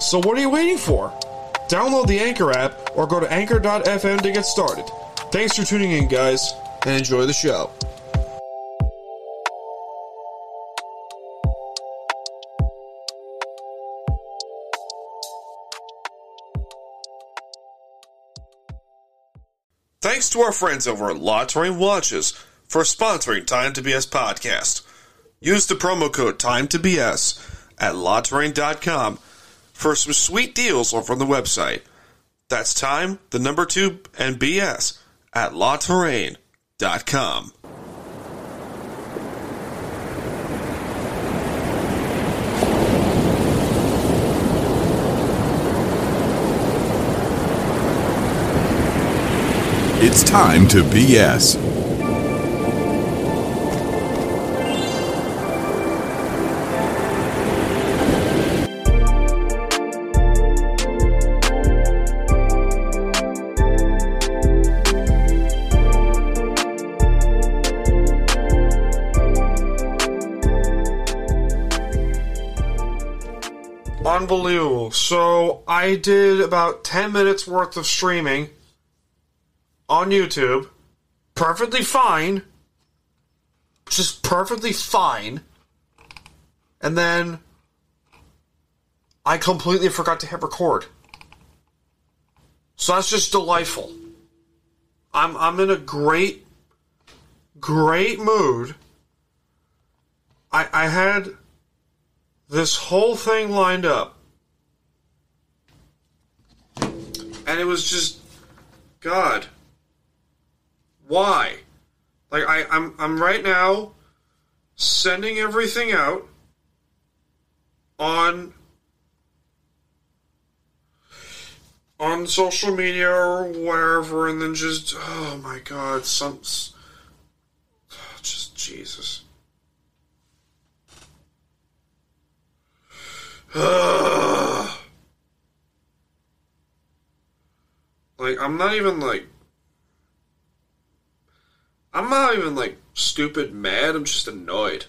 So what are you waiting for? Download the Anchor app or go to anchor.fm to get started. Thanks for tuning in, guys, and enjoy the show. Thanks to our friends over at Terrain Watches for sponsoring Time to BS podcast. Use the promo code Time to BS at LaTerrain.com for some sweet deals on the website. That's time, the number two, and BS at LaTerrain.com. It's time to BS. I did about 10 minutes worth of streaming on YouTube. Perfectly fine. Just perfectly fine. And then I completely forgot to hit record. So that's just delightful. I'm I'm in a great great mood. I I had this whole thing lined up. And it was just God. Why? Like I, I'm I'm right now sending everything out on on social media or wherever and then just oh my god, some just Jesus. Ah. like I'm not even like I'm not even like stupid mad, I'm just annoyed.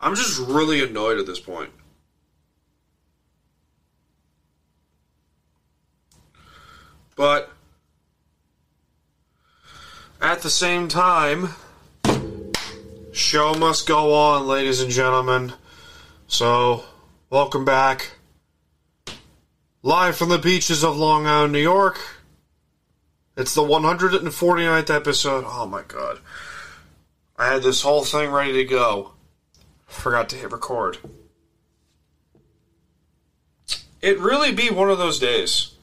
I'm just really annoyed at this point. But at the same time, show must go on, ladies and gentlemen. So, welcome back. Live from the beaches of Long Island, New York. It's the 149th episode. Oh my god. I had this whole thing ready to go. Forgot to hit record. It really be one of those days.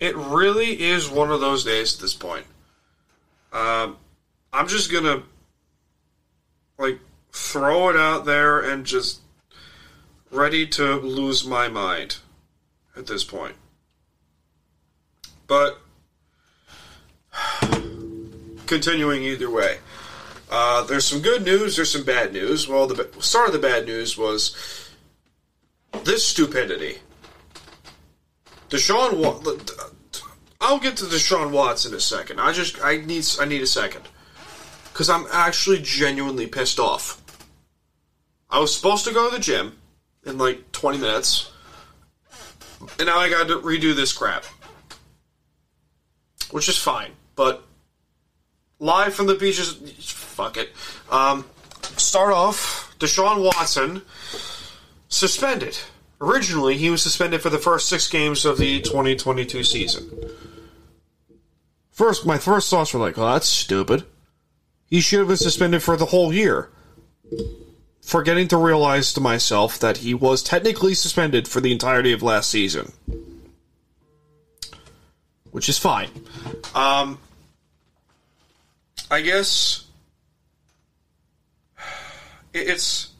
It really is one of those days at this point. Um, I'm just gonna like throw it out there and just ready to lose my mind at this point. But continuing either way. Uh, there's some good news. There's some bad news. Well, the start of the bad news was this stupidity. Deshaun, I'll get to Deshaun Watts in a second. I just I need I need a second because I'm actually genuinely pissed off. I was supposed to go to the gym in like 20 minutes, and now I got to redo this crap, which is fine. But live from the beaches. Fuck it. Um, start off. Deshaun Watson suspended. Originally, he was suspended for the first six games of the 2022 season. first my first thoughts were like, "Oh, that's stupid." He should have been suspended for the whole year. Forgetting to realize to myself that he was technically suspended for the entirety of last season, which is fine. Um, I guess it's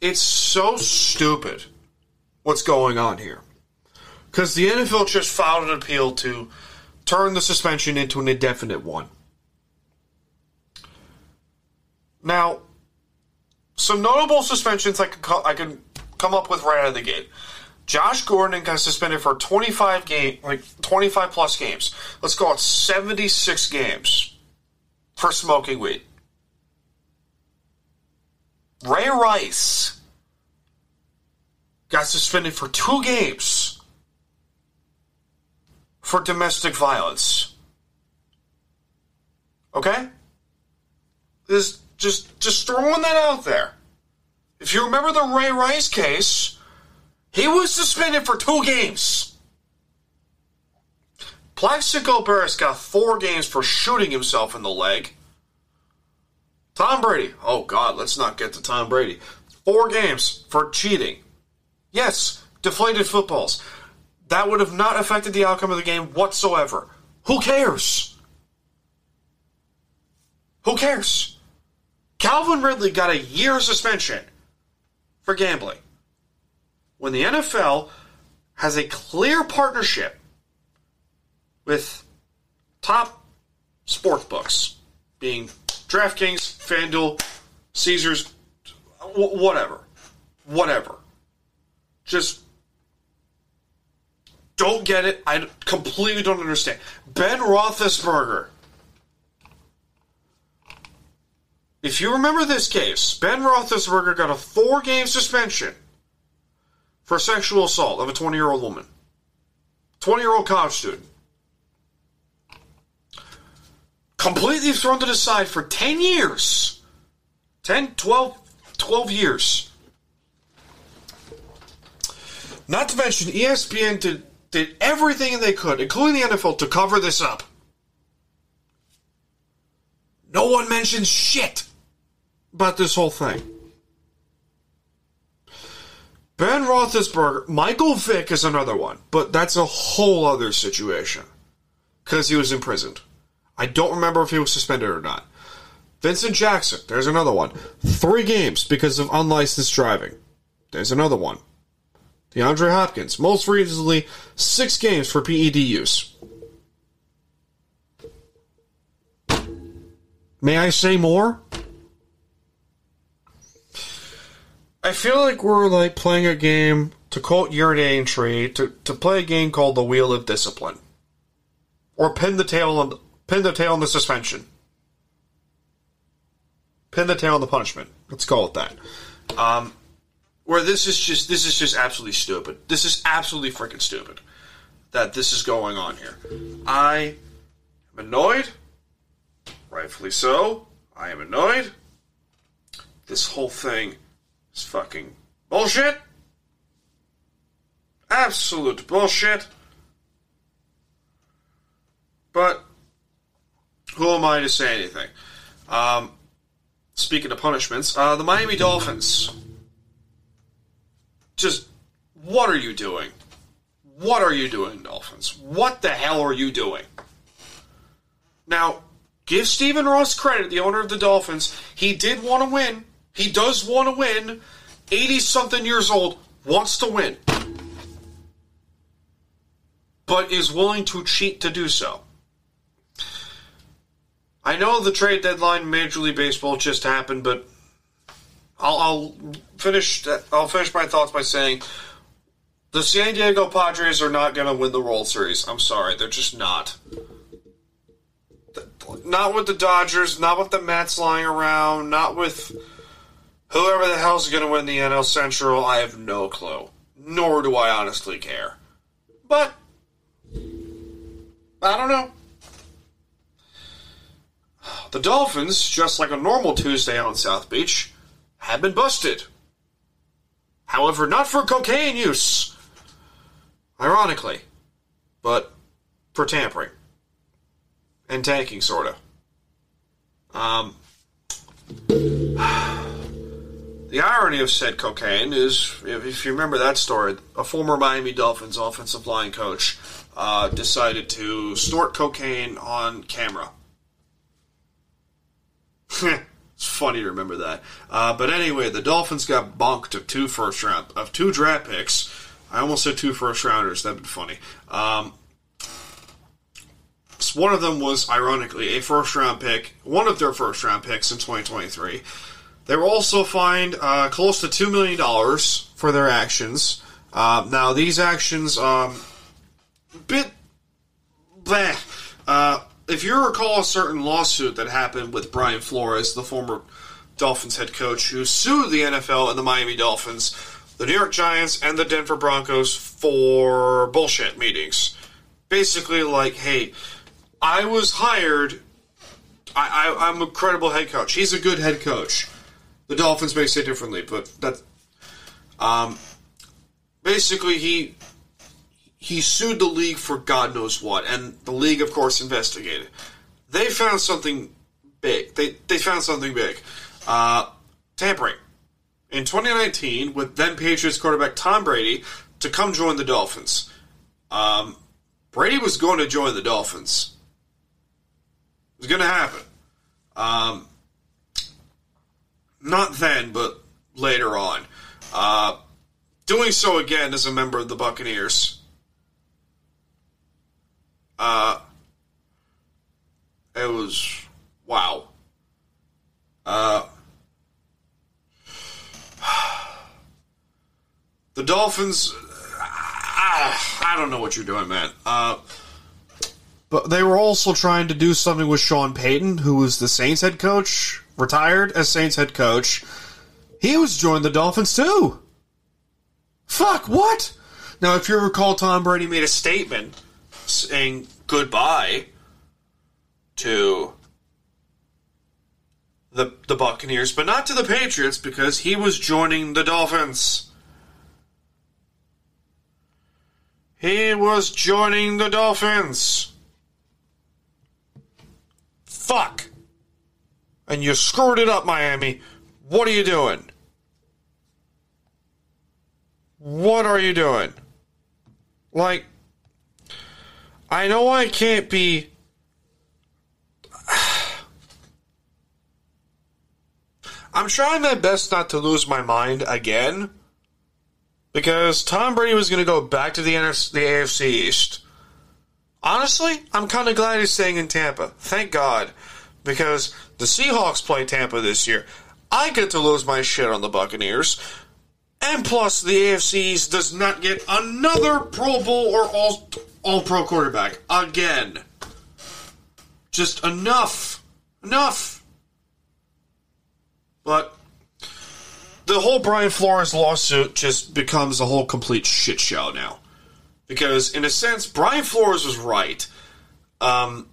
it's so stupid what's going on here. Because the NFL just filed an appeal to turn the suspension into an indefinite one. Now, some notable suspensions I can, co- I can come up with right out of the gate. Josh Gordon got suspended for 25 game, like 25 plus games. Let's call it 76 games for smoking weed. Ray Rice got suspended for two games for domestic violence. Okay? This just just throwing that out there. If you remember the Ray Rice case, he was suspended for two games. Plaxico Burress got four games for shooting himself in the leg. Tom Brady. Oh, God, let's not get to Tom Brady. Four games for cheating. Yes, deflated footballs. That would have not affected the outcome of the game whatsoever. Who cares? Who cares? Calvin Ridley got a year suspension for gambling. When the NFL has a clear partnership with top sports books, being DraftKings, FanDuel, Caesars, whatever. Whatever. Just don't get it. I completely don't understand. Ben Roethlisberger. If you remember this case, Ben Roethlisberger got a four game suspension for sexual assault of a 20 year old woman, 20 year old college student. Completely thrown to the side for 10 years. 10, 12, 12 years. Not to mention, ESPN did, did everything they could, including the NFL, to cover this up. No one mentions shit about this whole thing. Ben Roethlisberger, Michael Vick is another one, but that's a whole other situation because he was imprisoned. I don't remember if he was suspended or not. Vincent Jackson, there's another one. Three games because of unlicensed driving. There's another one. DeAndre Hopkins, most recently, six games for PED use. May I say more? I feel like we're like playing a game, to quote Urinating Tree, to, to play a game called the Wheel of Discipline. Or pin the tail on pin the tail on the suspension. Pin the tail on the punishment. Let's call it that. Um, where this is just this is just absolutely stupid. This is absolutely freaking stupid that this is going on here. I am annoyed, rightfully so. I am annoyed. This whole thing fucking bullshit. Absolute bullshit. But who am I to say anything? Um, speaking of punishments, uh, the Miami Dolphins. Just, what are you doing? What are you doing, Dolphins? What the hell are you doing? Now, give Stephen Ross credit, the owner of the Dolphins. He did want to win. He does want to win. 80 something years old, wants to win. But is willing to cheat to do so. I know the trade deadline Major League Baseball just happened, but I'll, I'll finish. I'll finish my thoughts by saying the San Diego Padres are not going to win the World Series. I'm sorry, they're just not. Not with the Dodgers, not with the Mets lying around, not with whoever the hell's going to win the NL Central. I have no clue, nor do I honestly care. But I don't know. The Dolphins, just like a normal Tuesday on South Beach, have been busted. However, not for cocaine use. Ironically. But for tampering and tanking, sort of. Um, the irony of said cocaine is, if, you remember that story, a former Miami Dolphins offensive line coach uh, decided to snort cocaine on camera. it's funny to remember that. Uh, but anyway, the Dolphins got bonked of two first round of two draft picks. I almost said two first rounders. That'd be funny. Um, one of them was ironically a first round pick, one of their first round picks in 2023. They were also fined uh, close to two million dollars for their actions. Uh, now these actions, um, bit, bleh. Uh, if you recall a certain lawsuit that happened with Brian Flores, the former Dolphins head coach, who sued the NFL and the Miami Dolphins, the New York Giants, and the Denver Broncos for bullshit meetings. Basically, like, hey, I was hired. I, I, I'm a credible head coach. He's a good head coach. The Dolphins may say differently, but that. Um, basically, he he sued the league for God knows what, and the league, of course, investigated. They found something big. They they found something big. Uh, tampering in 2019 with then Patriots quarterback Tom Brady to come join the Dolphins. Um, Brady was going to join the Dolphins. It was going to happen. Um, not then, but later on. Uh, doing so again as a member of the Buccaneers. Uh, it was wow. Uh, the Dolphins. I, I don't know what you're doing, man. Uh, but they were also trying to do something with Sean Payton, who was the Saints head coach, retired as Saints head coach. He was joined the Dolphins too. Fuck, what? Now, if you recall, Tom Brady made a statement saying goodbye to the the Buccaneers, but not to the Patriots because he was joining the Dolphins. He was joining the Dolphins. Fuck. And you screwed it up, Miami. What are you doing? What are you doing? Like, I know I can't be. I'm trying my best not to lose my mind again. Because Tom Brady was going to go back to the, NFC, the AFC East. Honestly, I'm kind of glad he's staying in Tampa. Thank God. Because the Seahawks play Tampa this year. I get to lose my shit on the Buccaneers. And plus, the AFC East does not get another Pro Bowl or All, all Pro quarterback. Again. Just enough. Enough. But the whole Brian Flores lawsuit just becomes a whole complete shit show now because in a sense, Brian Flores was right. Um,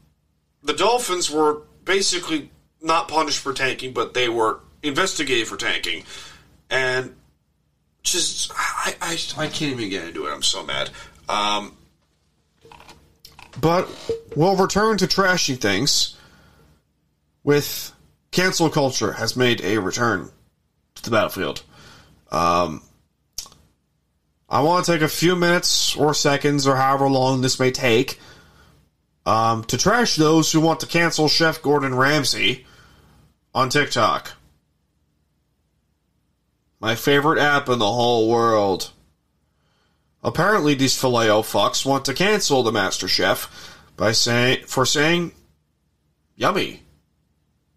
the Dolphins were basically not punished for tanking, but they were investigated for tanking, and just I I, I can't even get into it. I'm so mad. Um, but we'll return to trashy things. With cancel culture has made a return to the battlefield. Um, I want to take a few minutes or seconds or however long this may take um, to trash those who want to cancel Chef Gordon Ramsay on TikTok. My favorite app in the whole world. Apparently, these filet fucks want to cancel the Master Chef by saying for saying "yummy."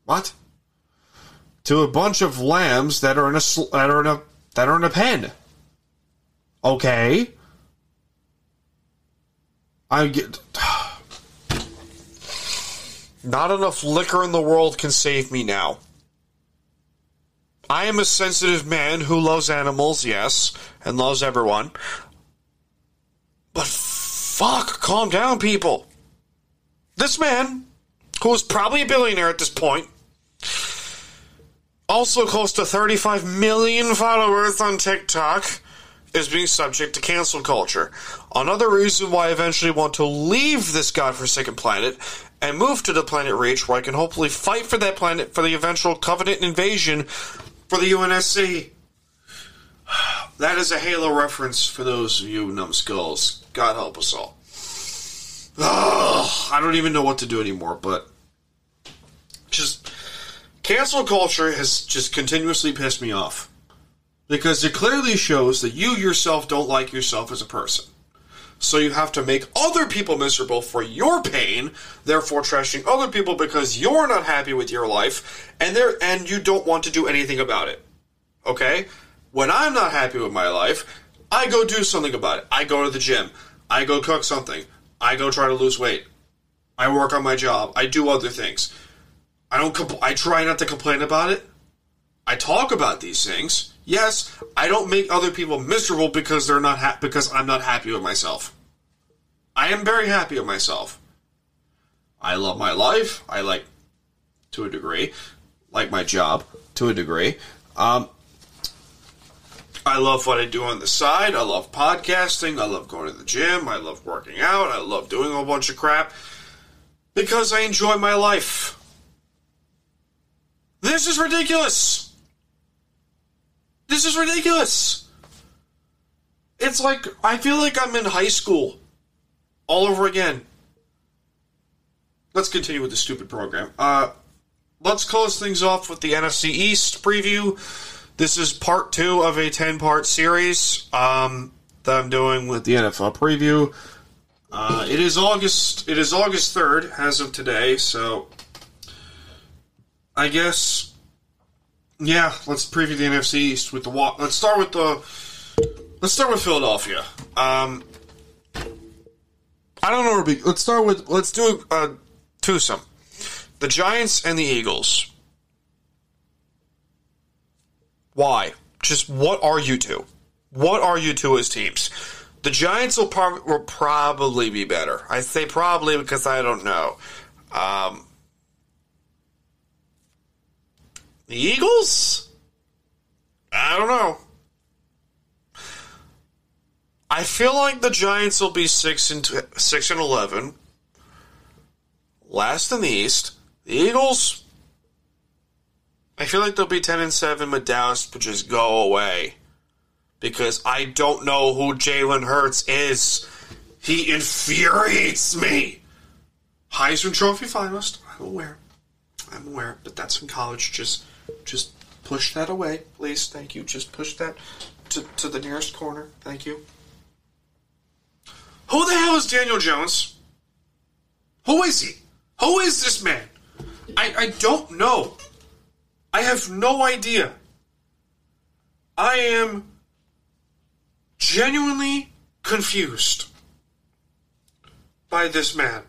What? To a bunch of lambs that are in a that are in a that are in a pen. Okay. I get. Not enough liquor in the world can save me now. I am a sensitive man who loves animals, yes, and loves everyone. But fuck, calm down, people. This man, who is probably a billionaire at this point, also close to 35 million followers on TikTok, is being subject to cancel culture. Another reason why I eventually want to leave this godforsaken planet and move to the planet Reach, where I can hopefully fight for that planet for the eventual Covenant invasion for the UNSC. That is a Halo reference for those of you numbskulls. God help us all. Ugh, I don't even know what to do anymore, but just cancel culture has just continuously pissed me off because it clearly shows that you yourself don't like yourself as a person. So you have to make other people miserable for your pain, therefore trashing other people because you're not happy with your life and they and you don't want to do anything about it. Okay? When I'm not happy with my life, I go do something about it. I go to the gym. I go cook something. I go try to lose weight. I work on my job. I do other things. I don't compl- I try not to complain about it. I talk about these things. Yes, I don't make other people miserable because they're not ha- because I'm not happy with myself. I am very happy with myself. I love my life. I like to a degree, like my job to a degree. Um, I love what I do on the side. I love podcasting. I love going to the gym. I love working out. I love doing a bunch of crap because I enjoy my life. This is ridiculous. This is ridiculous. It's like I feel like I'm in high school all over again. Let's continue with the stupid program. Uh, let's close things off with the NFC East preview. This is part two of a 10 part series um, that I'm doing with the NFL preview. Uh, it is August. It is August third as of today. So, I guess, yeah. Let's preview the NFC East with the walk. Let's start with the. Let's start with Philadelphia. Um, I don't know where we. Let's start with. Let's do a uh, twosome. The Giants and the Eagles. Why? Just what are you two? What are you two as teams? The Giants will, prob- will probably be better. I say probably because I don't know. Um, the Eagles? I don't know. I feel like the Giants will be six and t- six and eleven, last in the East. The Eagles, I feel like they'll be ten and seven, but Dallas just go away because I don't know who Jalen Hurts is. He infuriates me. Heisman Trophy finalist. I'm aware. I'm aware, but that's in college. Just, just push that away, please. Thank you. Just push that to, to the nearest corner. Thank you. Who the hell is Daniel Jones? Who is he? Who is this man? I, I don't know. I have no idea. I am genuinely confused by this man.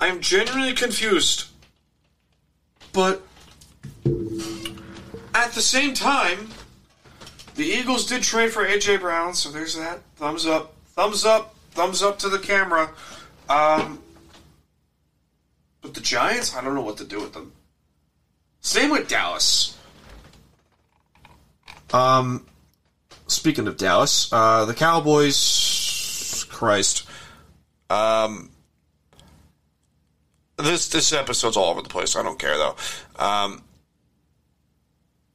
I am genuinely confused. But at the same time, the Eagles did trade for AJ Brown, so there's that. Thumbs up. Thumbs up. Thumbs up to the camera. Um, but the Giants, I don't know what to do with them. Same with Dallas. Um, speaking of Dallas, uh, the Cowboys, Christ, um, this this episode's all over the place. I don't care though. Um,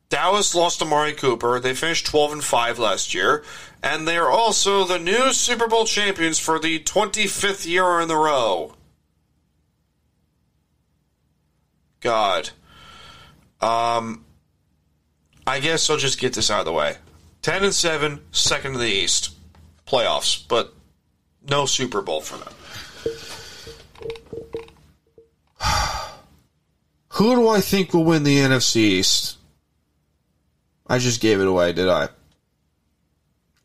Dallas lost Amari Cooper. They finished 12 and 5 last year, and they are also the new Super Bowl champions for the 25th year in a row. God. Um I guess I'll just get this out of the way. 10 and 7, second in the East. Playoffs, but no Super Bowl for them. Who do I think will win the NFC East? I just gave it away, did I?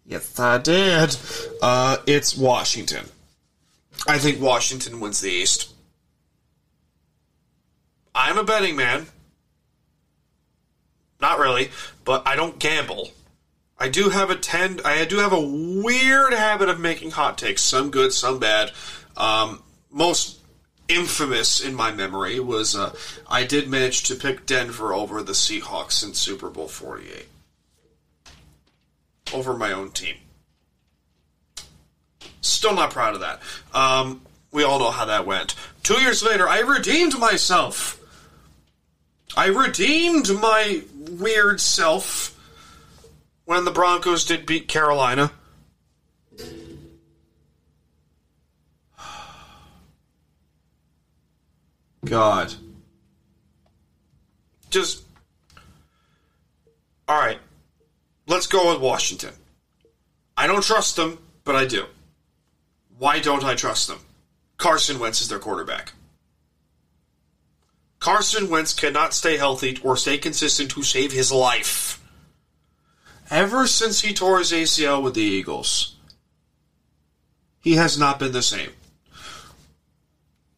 Yes, I did. Uh, it's Washington. I think Washington wins the East. I'm a betting man. Not really, but I don't gamble. I do have a tend. I do have a weird habit of making hot takes. Some good, some bad. Um, most infamous in my memory was uh, I did manage to pick Denver over the Seahawks in Super Bowl 48. over my own team. Still not proud of that. Um, we all know how that went. Two years later, I redeemed myself. I redeemed my weird self when the Broncos did beat Carolina. God. Just. Alright. Let's go with Washington. I don't trust them, but I do. Why don't I trust them? Carson Wentz is their quarterback. Carson Wentz cannot stay healthy or stay consistent to save his life. Ever since he tore his ACL with the Eagles, he has not been the same.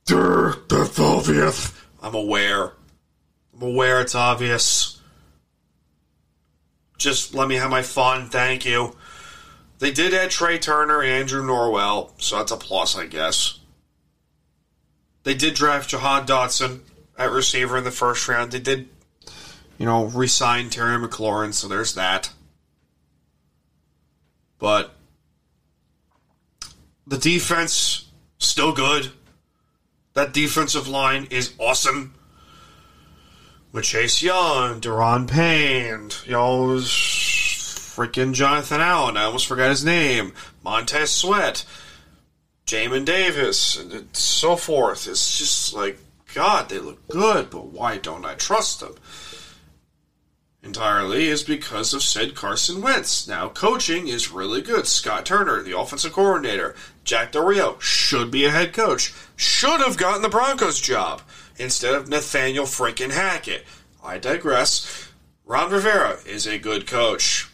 Durr, that's obvious. I'm aware. I'm aware it's obvious. Just let me have my fun, thank you. They did add Trai Turner and Andrew Norwell, so that's a plus, I guess. They did draft Jahan Dotson at receiver in the first round. They did, you know, re-sign Terry McLaurin, so there's that. But the defense still good. That defensive line is awesome. With Chase Young, Daron Payne, you know, freaking Jonathan Allen. I almost forgot his name. Montez Sweat, Jamin Davis, and so forth. It's just like, God, they look good, but why don't I trust them? Entirely is because of said Carson Wentz. Now, coaching is really good. Scott Turner, the offensive coordinator, Jack Del Rio should be a head coach. Should have gotten the Broncos job instead of Nathaniel freaking Hackett. I digress. Ron Rivera is a good coach.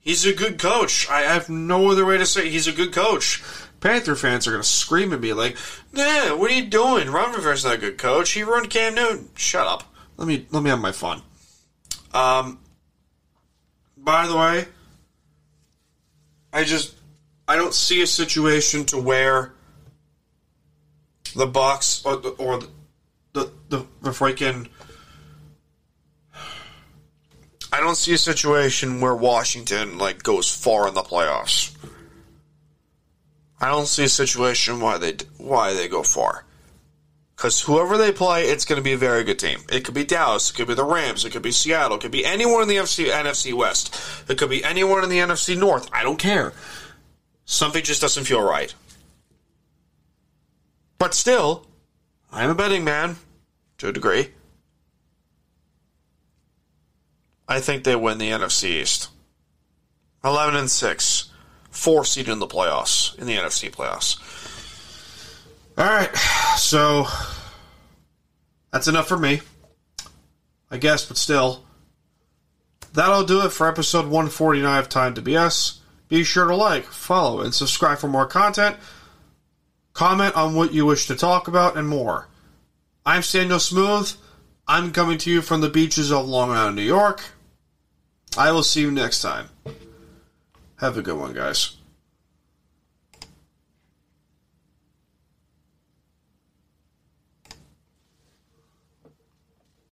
He's a good coach. I have no other way to say it. he's a good coach. Panther fans are going to scream at me like, "Nah, what are you doing? Ron Rivera's not a good coach. He ruined Cam Newton." Shut up. Let me let me have my fun. Um. By the way, I just I don't see a situation to where the Bucks or the or the the, the, the freaking I don't see a situation where Washington like goes far in the playoffs. I don't see a situation why they why they go far. Because whoever they play, it's going to be a very good team. It could be Dallas, it could be the Rams, it could be Seattle, it could be anyone in the FC, NFC West, it could be anyone in the NFC North. I don't care. Something just doesn't feel right. But still, I'm a betting man to a degree. I think they win the NFC East. 11 and 6. Four seed in the playoffs, in the NFC playoffs. All right, so that's enough for me. I guess, but still. That'll do it for episode 149 of Time to BS. Be sure to like, follow, and subscribe for more content. Comment on what you wish to talk about and more. I'm Daniel Smooth. I'm coming to you from the beaches of Long Island, New York. I will see you next time. Have a good one, guys.